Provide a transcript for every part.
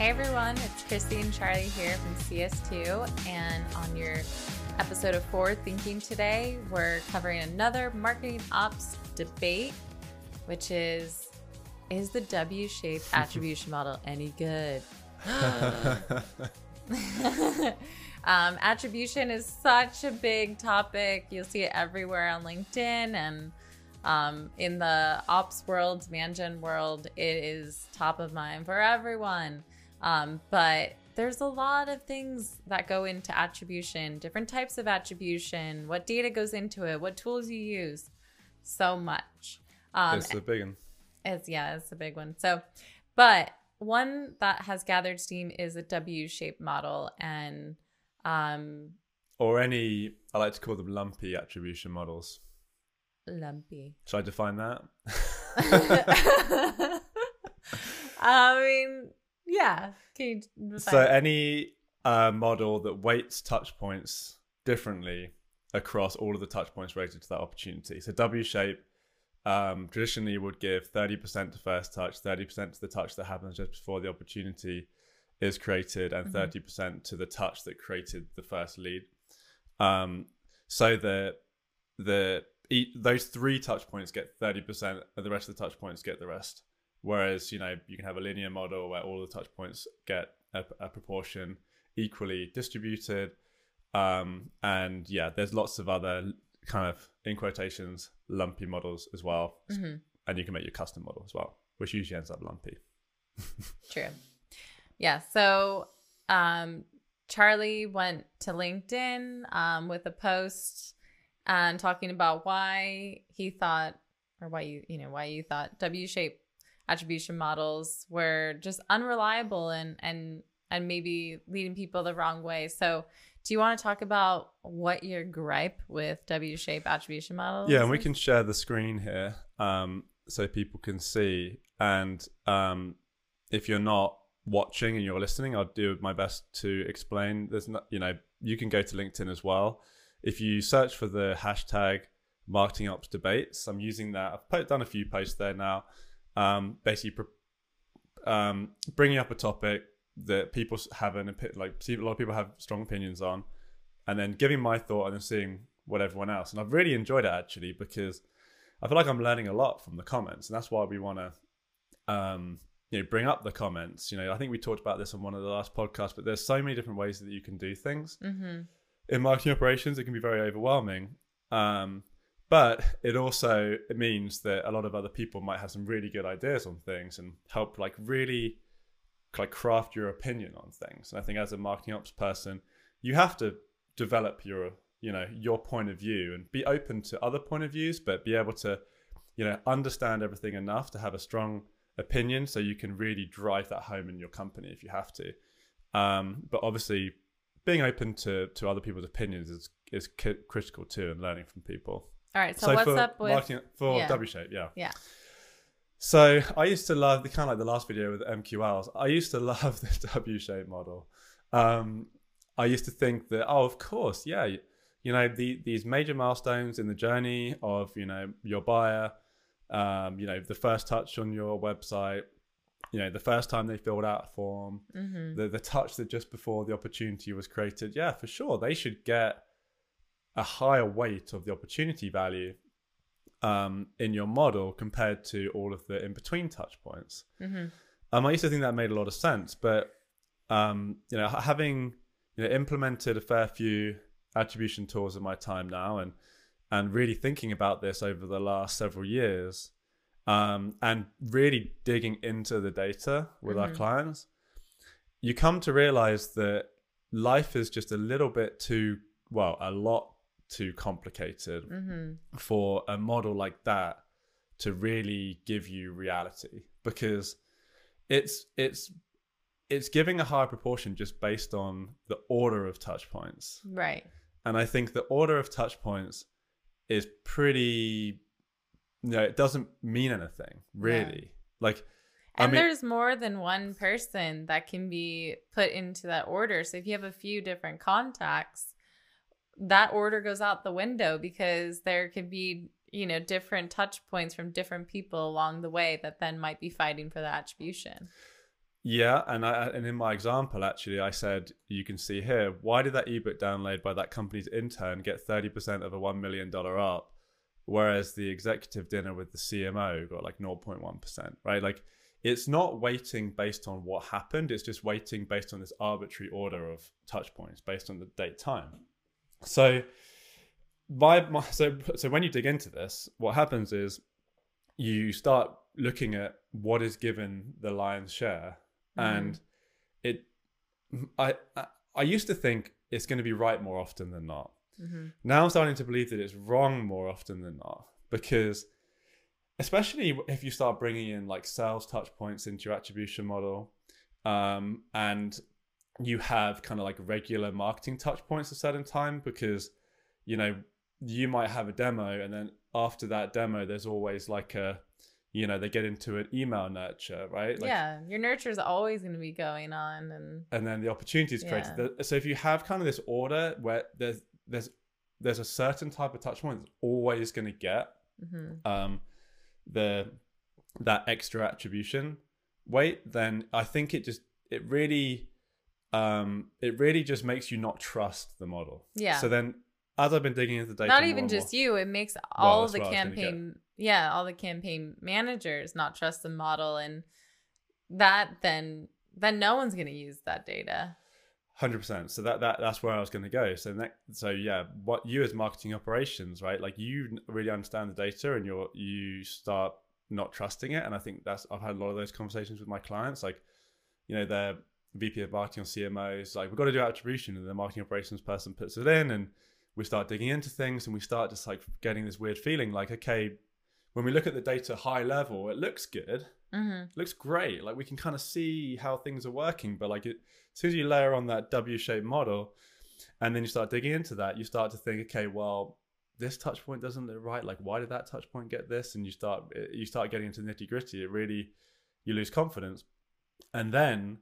Hey everyone, it's Christy and Charlie here from CS2, and on your episode of Forward Thinking today, we're covering another marketing ops debate, which is Is the W shaped attribution model any good? um, attribution is such a big topic. You'll see it everywhere on LinkedIn and um, in the ops world, mangen world, it is top of mind for everyone. Um, but there's a lot of things that go into attribution, different types of attribution, what data goes into it, what tools you use, so much. Um, it's a big one. It's yeah, it's a big one. So, but one that has gathered steam is a W-shaped model, and um, or any I like to call them lumpy attribution models. Lumpy. Should I define that? I mean, yeah. so any uh, model that weights touch points differently across all of the touch points related to that opportunity. So W shape um, traditionally would give 30% to first touch, 30% to the touch that happens just before the opportunity is created, and mm-hmm. 30% to the touch that created the first lead. Um, so the the those three touch points get 30%, and the rest of the touch points get the rest. Whereas, you know, you can have a linear model where all the touch points get a, a proportion equally distributed. Um, and yeah, there's lots of other kind of, in quotations, lumpy models as well. Mm-hmm. And you can make your custom model as well, which usually ends up lumpy. True. Yeah. So um, Charlie went to LinkedIn um, with a post and talking about why he thought, or why you, you know, why you thought W shape attribution models were just unreliable and and and maybe leading people the wrong way. So, do you want to talk about what your gripe with W-shape attribution models? Yeah, and we can share the screen here um, so people can see. And um, if you're not watching and you're listening, I'll do my best to explain. There's not, you know, you can go to LinkedIn as well. If you search for the hashtag marketing ops debates, I'm using that. I've put, done a few posts there now um, basically um, bringing up a topic that people have an opinion, like a lot of people have strong opinions on, and then giving my thought and then seeing what everyone else. And I've really enjoyed it actually because I feel like I'm learning a lot from the comments, and that's why we want to, um, you know, bring up the comments. You know, I think we talked about this on one of the last podcasts, but there's so many different ways that you can do things. Mm-hmm. In marketing operations, it can be very overwhelming. Um, but it also it means that a lot of other people might have some really good ideas on things and help like really like craft your opinion on things. And i think as a marketing ops person you have to develop your you know your point of view and be open to other point of views but be able to you know understand everything enough to have a strong opinion so you can really drive that home in your company if you have to. Um, but obviously being open to to other people's opinions is is critical too and learning from people all right. So, so what's for up with marketing for yeah. W shape? Yeah. Yeah. So I used to love the kind of like the last video with MQLs. I used to love the W shape model. Um, I used to think that oh, of course, yeah, you know the, these major milestones in the journey of you know your buyer, um, you know the first touch on your website, you know the first time they filled out a form, mm-hmm. the the touch that just before the opportunity was created. Yeah, for sure, they should get a higher weight of the opportunity value um, in your model compared to all of the in between touch points. Mm-hmm. Um, I used to think that made a lot of sense, but um, you know, having you know implemented a fair few attribution tools in my time now, and and really thinking about this over the last several years, um, and really digging into the data with mm-hmm. our clients, you come to realize that life is just a little bit too well, a lot too complicated mm-hmm. for a model like that to really give you reality because it's it's it's giving a high proportion just based on the order of touch points right and i think the order of touch points is pretty you know it doesn't mean anything really yeah. like and I mean, there's more than one person that can be put into that order so if you have a few different contacts that order goes out the window because there could be you know different touch points from different people along the way that then might be fighting for the attribution Yeah, and I and in my example, actually, I said you can see here why did that ebook download by that company's intern get thirty percent of a one million dollar up, whereas the executive dinner with the CMO got like zero point one percent, right? Like it's not weighting based on what happened; it's just weighting based on this arbitrary order of touch points based on the date time. So, my, my so so when you dig into this, what happens is you start looking at what is given the lion's share Mm-hmm. and it I, I i used to think it's going to be right more often than not hmm now i'm starting to believe that it's wrong more often than not because especially if you start bringing in like sales touch points into your attribution model um, and you have kind of like regular marketing touch points at a certain time because you know you might have a demo and then after that demo there's always like a you know they get into an email nurture right? Like yeah, your nurture is always going to be going on, and and then the opportunity is created. The- So if you have kind of this order where there's there's there's a certain type of touch point that's always going to get hmm um, the that extra attribution weight, then I think it just it really um, it really just makes you not trust the model. Yeah. So then, as I've been digging into the data, not even just more- you. It makes all that's the what I was gonna get. campaign, yeah, all the campaign managers not trust the model, and that then then no one's going to use that data. Hundred percent. So that, that that's where I was going to go. So next, so yeah, what you as marketing operations, right? Like you really understand the data, and you're you start not trusting it. And I think that's I've had a lot of those conversations with my clients. Like, you know, their VP of marketing or CMO is like, we've got to do attribution, and the marketing operations person puts it in, and we start digging into things, and we start just like getting this weird feeling, like, okay, when we look at the data high level, it looks good, hmm looks great. Like we can kind of see how things are working, but like it, as soon as you layer on that W-shaped model, and then you start digging into that, you start to think, okay, well, this touch point doesn't look right. Like, why did that touch point get this? And you start you start getting into nitty gritty. It really you lose confidence, and then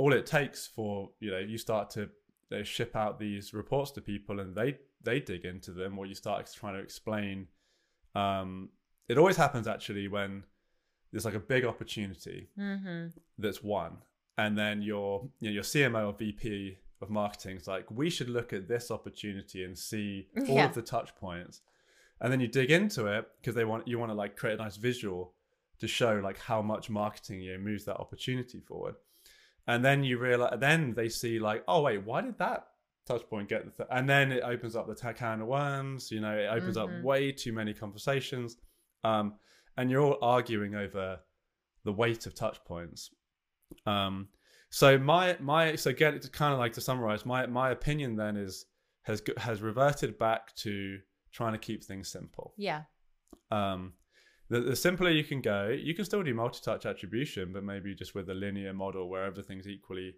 all it takes for you know you start to know, ship out these reports to people, and they they dig into them, or you start trying to explain. Um, it always happens actually when there's like a big opportunity hmm that's won and then your you know, your cmo or vp of marketing is like we should look at this opportunity and see all Yeah. of the touch points and then you dig into it because they want you want to like create a nice visual to show like how much marketing you know, moves that opportunity forward and then you realize then they see like oh wait why did that touch point get the th-? and then it opens up the ta- can of worms you know it opens Mhm. up way too many conversations um, and you're all arguing over the weight of touch points um, so my my so get it kind of like to summarize my my opinion then is has has reverted back to trying to keep things simple Yeah. um, the, the simpler you can go, you can still do multi-touch attribution, but maybe just with a linear model where everything's equally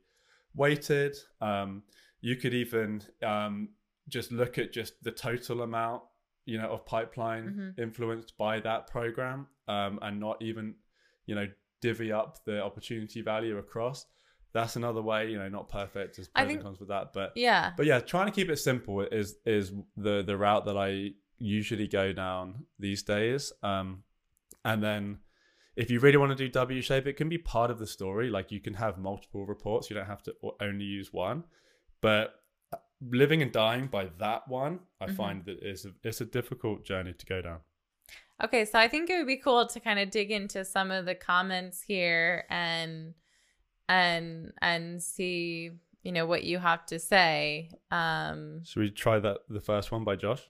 weighted. Um, you could even um, just look at just the total amount, you know, of pipeline influenced by that program, um, and not even, you know, divvy up the opportunity value across. That's another way, you know, not perfect. There's I pros think- and cons with that, but Yeah. but yeah, trying to keep it simple is is the the route that I usually go down these days. Um, and then if you really want to do W shape, it can be part of the story. Like you can have multiple reports. You don't have to only use one. But living and dying by that one, I Mhm. find that it's a, it's a difficult journey to go down. Okay, so I think it would be cool to kind of dig into some of the comments here and and and see, you know, what you have to say. Um Should we try that the first one by Josh?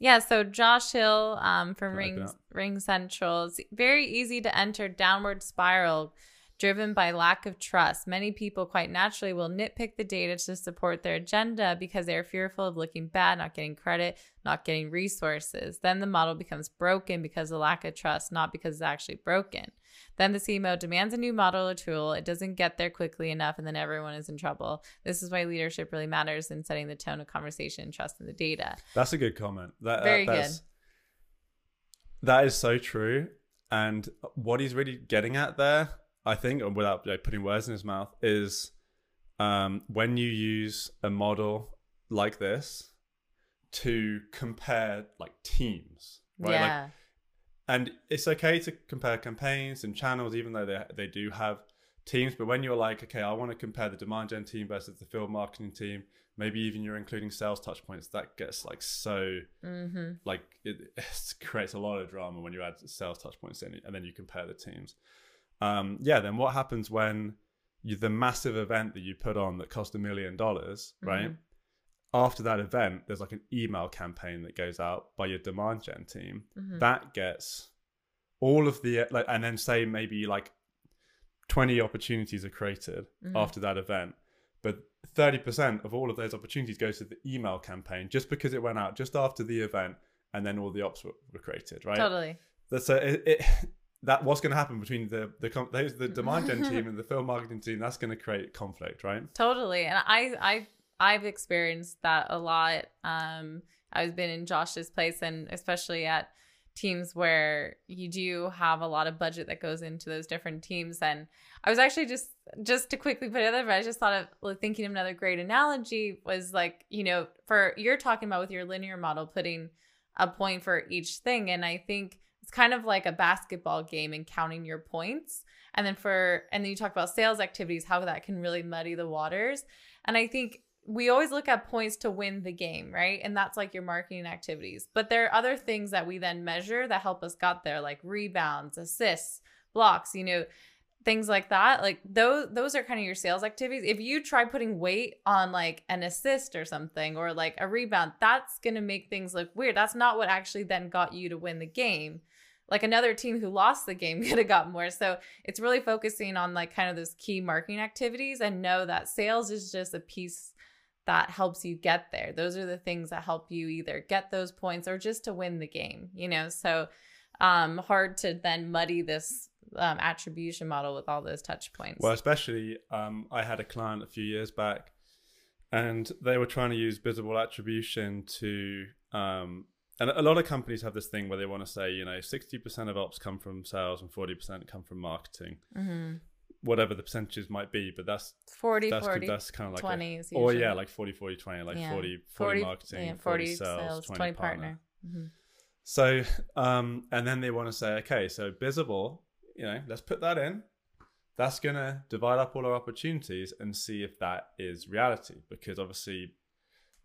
Yeah, so Josh Hill um from open Ring up? RingCentral. It's very easy to enter downward spiral driven by lack of trust. Many people quite naturally will nitpick the data to support their agenda because they are fearful of looking bad, not getting credit, not getting resources. Then the model becomes broken because of lack of trust, not because it's actually broken. Then the CMO demands a new model or tool. It doesn't get there quickly enough, and then everyone is in trouble. This is why leadership really matters in setting the tone of conversation and trust in the data. That's a good comment. That, Very that, that's, That is so true. And what he's really getting at there, I think, and without like, putting words in his mouth, is um, when you use a model like this to compare like teams, right? Like, and it's okay to compare campaigns and channels, even though they they do have teams. But when you're like, okay, I want to compare the demand gen team versus the field marketing team, maybe even you're including sales touch points, that gets like so Mm-hmm. like it, it creates a lot of drama when you add sales touch points in and then you compare the teams. Um, yeah, then what happens when you the massive event that you put on that cost a million dollars, right? Mhm. After that event, there's like an email campaign that goes out by your demand gen team Mm-hmm. that gets all of the like, and then say maybe like 20 opportunities are created Mhm. after that event but 30% of all of those opportunities go to the email campaign just because it went out just after the event and then all the ops were, were created right Totally. that's a, it, it that what's going to happen between the the those the demand gen team and the field marketing team that's going to create conflict right Totally. And I I I've experienced that a lot. Um I've been in Josh's place and especially at teams where you do have a lot of budget that goes into those different teams and I was actually just just to quickly put it other I just thought of like, thinking of another great analogy was like, you know, for you're talking about with your linear model putting a point for each thing and I think it's kind of like a basketball game and counting your points. And then for and then you talk about sales activities how that can really muddy the waters. And i think we always look at points to win the game right? And that's like your marketing activities. But there are other things that we then measure that help us got there like rebounds assists blocks you know things like that. Like those those are kind of your sales activities. If you try putting weight on like an assist or something or like a rebound that's going to make things look weird. That's not what actually then got you to win the game like another team who lost the game could have got more. So it's really focusing on like kind of those key marketing activities and know that sales is just a piece that helps you get there. Those are the things that help you either get those points or just to win the game you know? So um hard to then muddy this um, attribution model with all those touch points. Well, especially, um, I had a client a few years back, and they were trying to use Bizible attribution to. Um, and a lot of companies have this thing where they want to say, you know, sixty percent of ops come from sales and forty percent come from marketing, mm-hmm. whatever the percentages might be. But that's 40 that's 40 that's kind of like, 20 is a, or usually. yeah, like 40, 40, 20, like Yeah. 40, 40, marketing, yeah, 40, sales, 20, partner. partner, Mhm. So, um, and then they want to say, okay, so Bizible, you know, let's put that in. That's going to divide up all our opportunities and see if that is reality. Because obviously,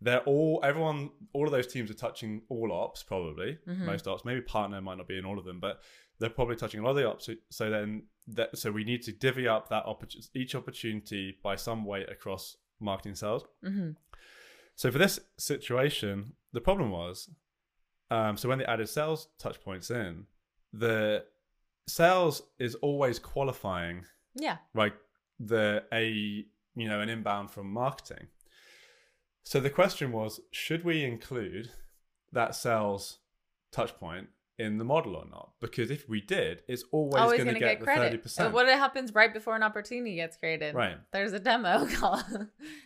they're all, everyone, all of those teams are touching all ops, probably, Mhm. most ops. Maybe partner might not be in all of them, but they're probably touching a lot of the ops. So, so then, that, so we need to divvy up that opportunity, each opportunity by some weight across marketing sales. Mhm. So for this situation, the problem was, um, so when they added sales touch points in, the sales is always qualifying yeah like the a you know an inbound from marketing. So the question was, should we include that sales touch point in the model or not? Because if we did, it's always, always going to get, get, the credit thirty percent. what happens right before an opportunity gets created Right. there's a demo call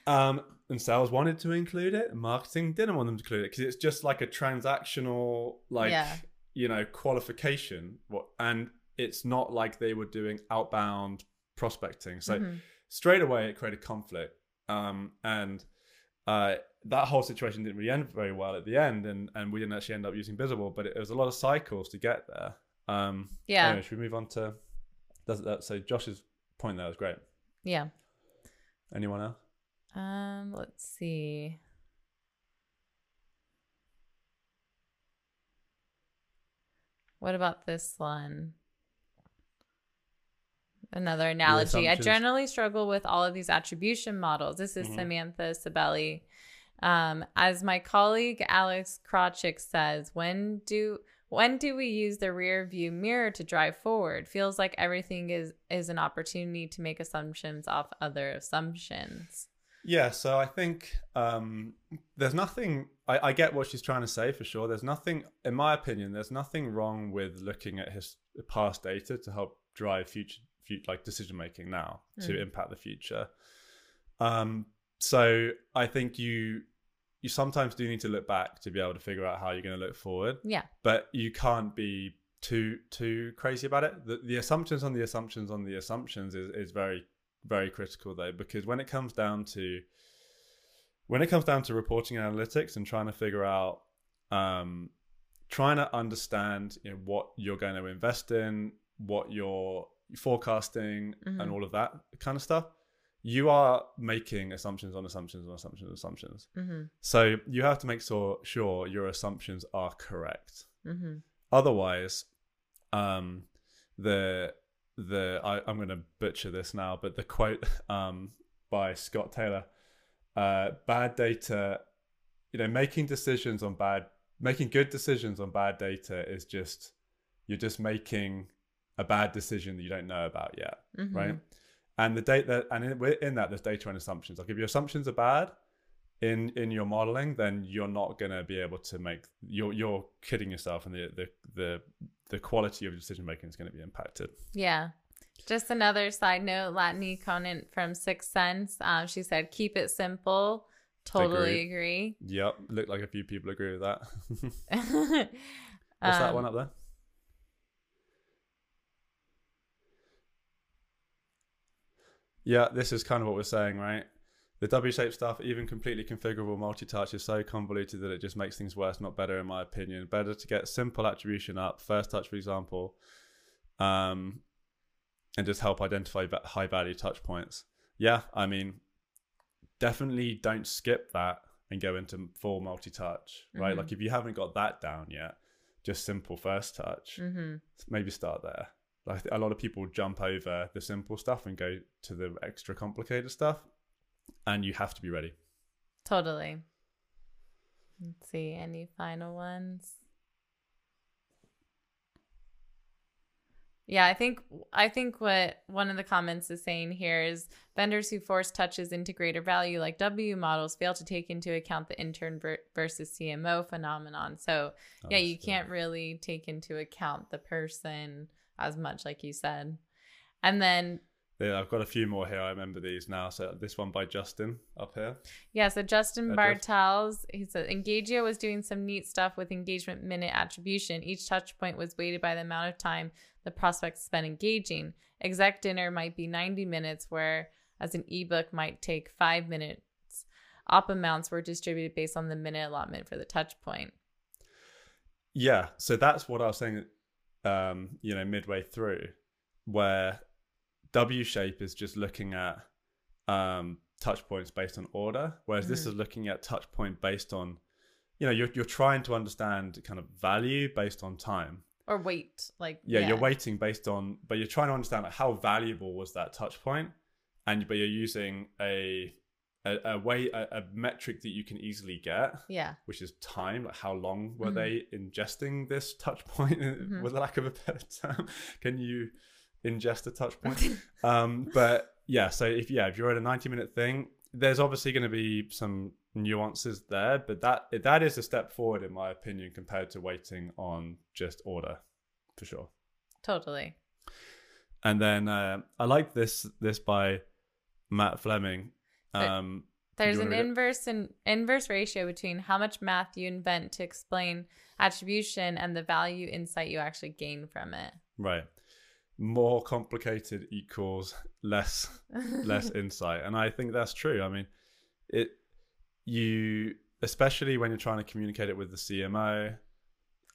Um, and sales wanted to include it, marketing didn't want them to include it because it's just like a transactional, like Yeah. you know, qualification. What and it's not like they were doing outbound prospecting. So Mhm. straight away, it created conflict, um, and uh, that whole situation didn't really end very well at the end, and and we didn't actually end up using Bizible, but it, was a lot of cycles to get there. Um, yeah Anyway, should we move on to? Does that so? Josh's point there was great. yeah Anyone else? Um, let's see. What about this one? Another analogy. I generally struggle with all of these attribution models. This is Mhm. Samantha Sibeli. Um, as my colleague Alex Krawczyk says, when do when do we use the rear view mirror to drive forward? Feels like everything is is an opportunity to make assumptions off other assumptions. Yeah, so I think um, there's nothing. I, I get what she's trying to say for sure. There's nothing, in my opinion, there's nothing wrong with looking at his past data to help drive future like decision making now to Mm. impact the future. Um, so I think you you sometimes do need to look back to be able to figure out how you're going to look forward, Yeah. but you can't be too too crazy about it. The, the assumptions on the assumptions on the assumptions is, is very very critical though because when it comes down to when it comes down to reporting analytics and trying to figure out um trying to understand you know what you're going to invest in what your forecasting and Mhm. all of that kind of stuff, you are making assumptions on assumptions on assumptions on assumptions. Mm-hmm. So you have to make sure sure your assumptions are correct. Mm-hmm. Otherwise, um, the the I, I'm going to butcher this now, but the quote um, by Scott Taylor, uh, bad data, you know, making decisions on bad, making good decisions on bad data is just you're just making a bad decision that you don't know about yet, Mm-hmm. right? And the data, and in, in that, there's data and assumptions. Like if your assumptions are bad, in in your modeling, then you're not gonna be able to make you're you're kidding yourself, and the the the, the quality of your decision making is going to be impacted. Yeah. Just another side note, Latané Conant from 6sense. Um, she said, "Keep it simple." Totally agree. Yep, look like a few people agree with that. What's What's that one up there? Yeah, this is kind of what we're saying, right? The W-shaped stuff, even completely configurable multi-touch, is so convoluted that it just makes things worse, not better, in my opinion. Better to get simple attribution up, first touch, for example, um, and just help identify va- high-value touch points. Yeah, I mean, definitely don't skip that and go into full multi-touch, right? Mhm. Like if you haven't got that down yet, just simple first touch Mm-hmm. maybe start there. Like a lot of people jump over the simple stuff and go to the extra complicated stuff, and you have to be ready. Totally. Let's see. Any final ones? Yeah, I think I think what one of the comments is saying here is vendors who force touches into greater value, like W models, fail to take into account the intern versus CMO phenomenon. So yeah, you can't really take into account the person as much, like you said. And then Yeah, I've got a few more here. I remember these now. So this one by Justin up here. Yeah, so Justin Bartels, he said Engagio was doing some neat stuff with engagement minute attribution. Each touch point was weighted by the amount of time the prospect spent engaging. Exec dinner might be 90 minutes, where as an ebook might take five minutes. Op amounts were distributed based on the minute allotment for the touch point. Yeah, so that's what I was saying. Um, you know, midway through, where W shape is just looking at um, touch points based on order, whereas this Mhm. is looking at touch point based on, you know, you're you're trying to understand kind of value based on time. Or wait, like yeah, you're waiting based on but you're trying to understand like how valuable was that touch point and but you're using a a, a way a, a metric that you can easily get Yeah. which is time like how long were Mhm. they ingesting this touch point Mhm. with lack of a better term can you ingest a touch point um but yeah so if yeah if you're at a 90 minute thing there's obviously going to be some nuances there but that that is a step forward in my opinion compared to waiting on just order for sure Totally. and then uh, I like this this by Matt Fleming. Um, There's an wanna read it? inverse and inverse ratio between how much math you invent to explain attribution and the value insight you actually gain from it. right, more complicated equals less less insight, and I think that's true. I mean, it you especially when you're trying to communicate it with the CMO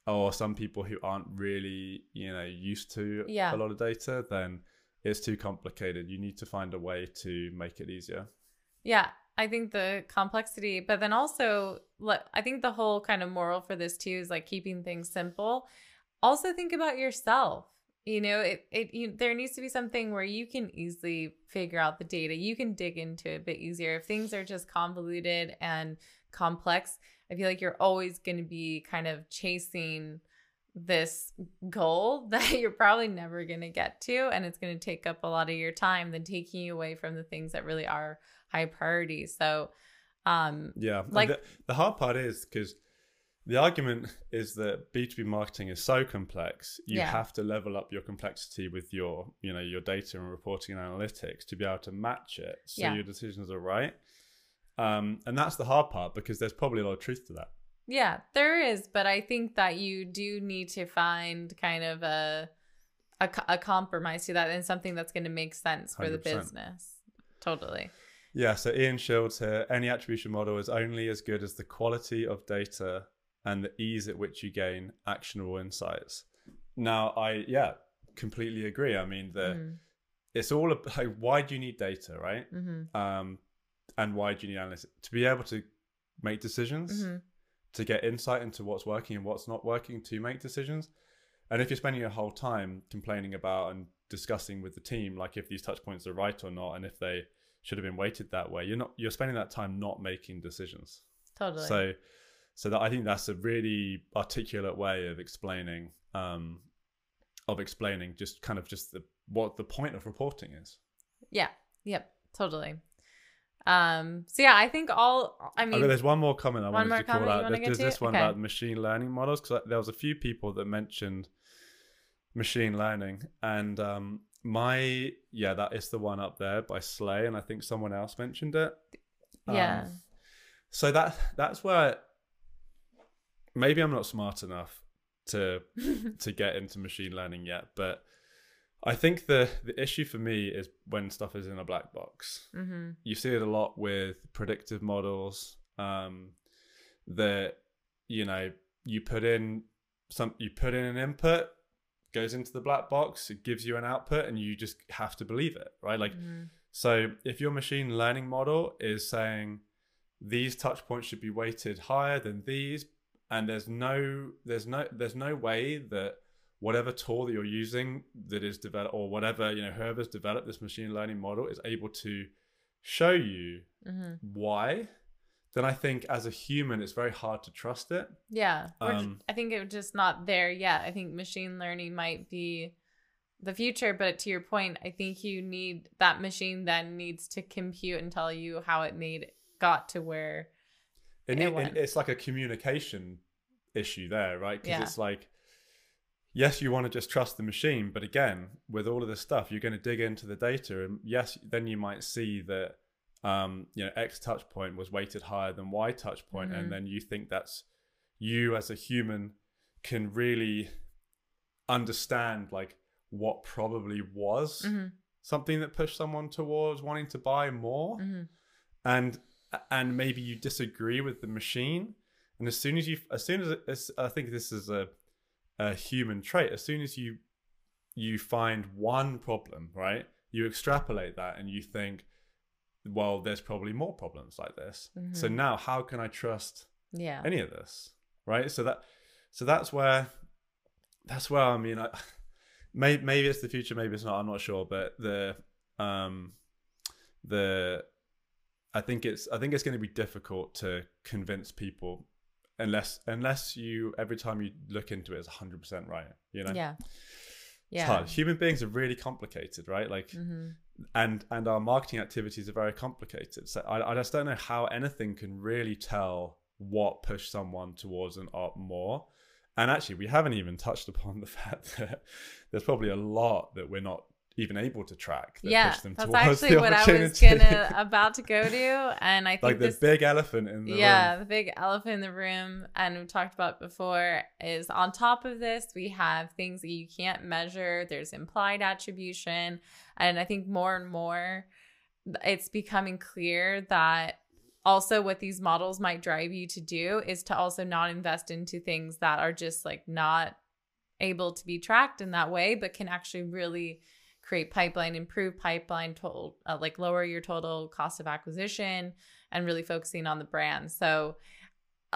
or some people who aren't really you know used to Yeah. a lot of data, then it's too complicated. You need to find a way to make it easier. Yeah, I think the complexity, but then also, I think the whole kind of moral for this too is like keeping things simple. Also, think about yourself. You know, it it you, there needs to be something where you can easily figure out the data. You can dig into it a bit easier. If things are just convoluted and complex, I feel like you're always going to be kind of chasing this goal that you're probably never going to get to and it's going to take up a lot of your time then taking you away from the things that really are high priority so um Yeah, Like- the, the hard part is because the argument is that B two B marketing is so complex. You Yeah. have to level up your complexity with your, you know, your data and reporting and analytics to be able to match it, so Yeah. your decisions are right. Um, and that's the hard part because there's probably a lot of truth to that. yeah there is but i think that you do need to find kind of a a, a compromise to that and something that's going to make sense for the 100%. business totally Yeah. So Ian Shields here. Any attribution model is only as good as the quality of data and the ease at which you gain actionable insights. Now, I yeah, completely agree. I mean, the Mhm. it's all about like, why do you need data, right? Mhm. Um, and why do you need analytics to be able to make decisions, Mhm. to get insight into what's working and what's not working, to make decisions. And if you're spending your whole time complaining about and discussing with the team, like if these touch points are right or not, and if they should have been weighted that way, you're not you're spending that time not making decisions. Totally. So, so that I think that's a really articulate way of explaining, um, of explaining just kind of just the what the point of reporting is. yeah. Yep. Totally. Um. So yeah, I think all. I mean, okay, there's one more comment I one wanted to call out. There's, there's to? this one Okay. about machine learning models because there was a few people that mentioned machine learning, and um, my yeah, that is the one up there by Slay, and I think someone else mentioned it. Um, yeah. so that that's where maybe I'm not smart enough to to get into machine learning yet, but I think the the issue for me is when stuff is in a black box. mm-hmm. You see it a lot with predictive models. Um, that you know you put in some you put in an input goes into the black box it gives you an output and you just have to believe it right like mm-hmm. so if your machine learning model is saying these touch points should be weighted higher than these and there's no there's no there's no way that whatever tool that you're using that is developed or whatever you know whoever's developed this machine learning model is able to show you Mm-hmm. why then i think as a human it's very hard to trust it Yeah. Um, I think it's just not there yet. I think machine learning might be the future, but to your point, I think you need that machine then needs to compute and tell you how it made got to where. it, It it's like a communication issue there right because Yeah. it's like yes you want to just trust the machine but again with all of this stuff you're going to dig into the data and yes then you might see that um, you know x touch point was weighted higher than y touch point, Mhm. and then you think that's you as a human can really understand like what probably was Mhm, something that pushed someone towards wanting to buy more mhm. and and maybe you disagree with the machine and as soon as you as soon as, as i think this is a a human trait as soon as you you find one problem right you extrapolate that and you think well there's probably more problems like this so Mhm. now how can i trust Yeah. any of this right so that so that's where that's where i mean I, maybe, maybe it's the future maybe it's not i'm not sure but the um the i think it's i think it's going to be difficult to convince people unless unless you every time you look into it is 100% right you know Yeah. Yeah. human beings are really complicated right like hmm and and our marketing activities are very complicated. So I, I just don't know how anything can really tell what pushed someone towards an art more. And actually, we haven't even touched upon the fact that there's probably a lot that we're not even able to track that Yeah. push them That's towards actually the what I was gonna about to go to, and I think like the this. big elephant in the yeah, room. the big elephant in the room, and we talked about before, is on top of this, we have things that you can't measure. There's implied attribution. And I think more and more it's becoming clear that also what these models might drive you to do is to also not invest into things that are just like not able to be tracked in that way, but can actually really create pipeline, improve pipeline, total, uh, like lower your total cost of acquisition, and really focusing on the brand. So,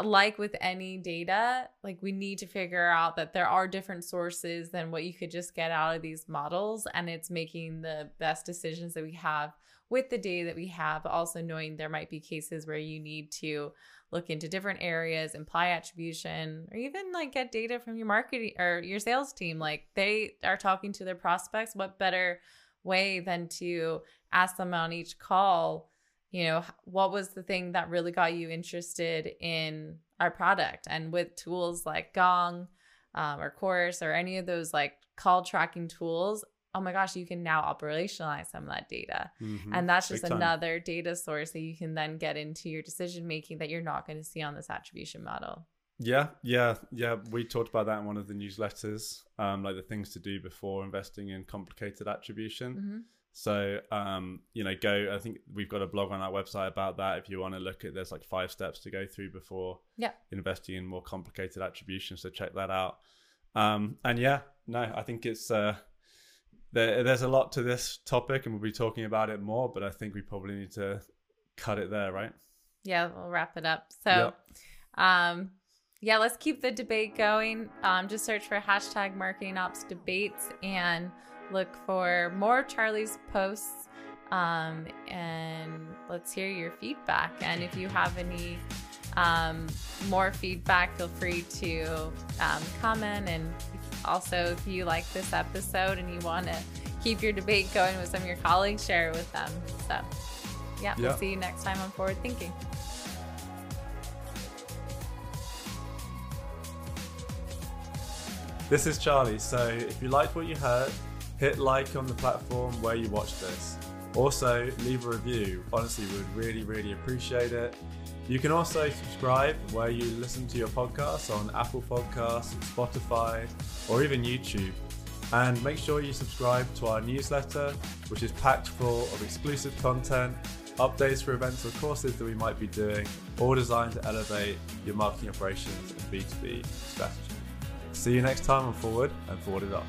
like with any data, like we need to figure out that there are different sources than what you could just get out of these models, and it's making the best decisions that we have with the data that we have, also knowing there might be cases where you need to look into different areas, imply attribution, or even like get data from your marketing or your sales team. Like they are talking to their prospects. What better way than to ask them on each call, you know, what was the thing that really got you interested in our product? And with tools like Gong um, or Chorus or any of those like call tracking tools, oh my gosh, you can now operationalize some of that data. Mhm. And that's Big just time. another data source that you can then get into your decision making that you're not going to see on this attribution model. Yeah, yeah, yeah. We talked about that in one of the newsletters, um, like the things to do before investing in complicated attribution. Mhm. So, um, you know, go. I think we've got a blog on our website about that. If you want to look at, there's like five steps to go through before Yeah. investing in more complicated attribution. So check that out. Um, and yeah, no, I think it's uh, there, there's a lot to this topic, and we'll be talking about it more. But I think we probably need to cut it there, right? Yeah, we'll wrap it up. So, um, yeah, let's keep the debate going. Um, just search for hashtag marketing ops debates and look for more Charlie's posts. Um, and let's hear your feedback. And if you have any um, more feedback, feel free to um, comment. And also, if you like this episode and you want to keep your debate going with some of your colleagues, share it with them. So, yeah, we'll see you next time on Forward Thinking. This is Charlie. So if you liked what you heard, hit like on the platform where you watched this. Also, leave a review. Honestly, we would really, really appreciate it. You can also subscribe where you listen to your podcasts on Apple Podcasts, Spotify, or even YouTube. And make sure you subscribe to our newsletter, which is packed full of exclusive content, updates for events or courses that we might be doing, all designed to elevate your marketing operations and B2B strategy. See you next time on Forward and Forward It Up.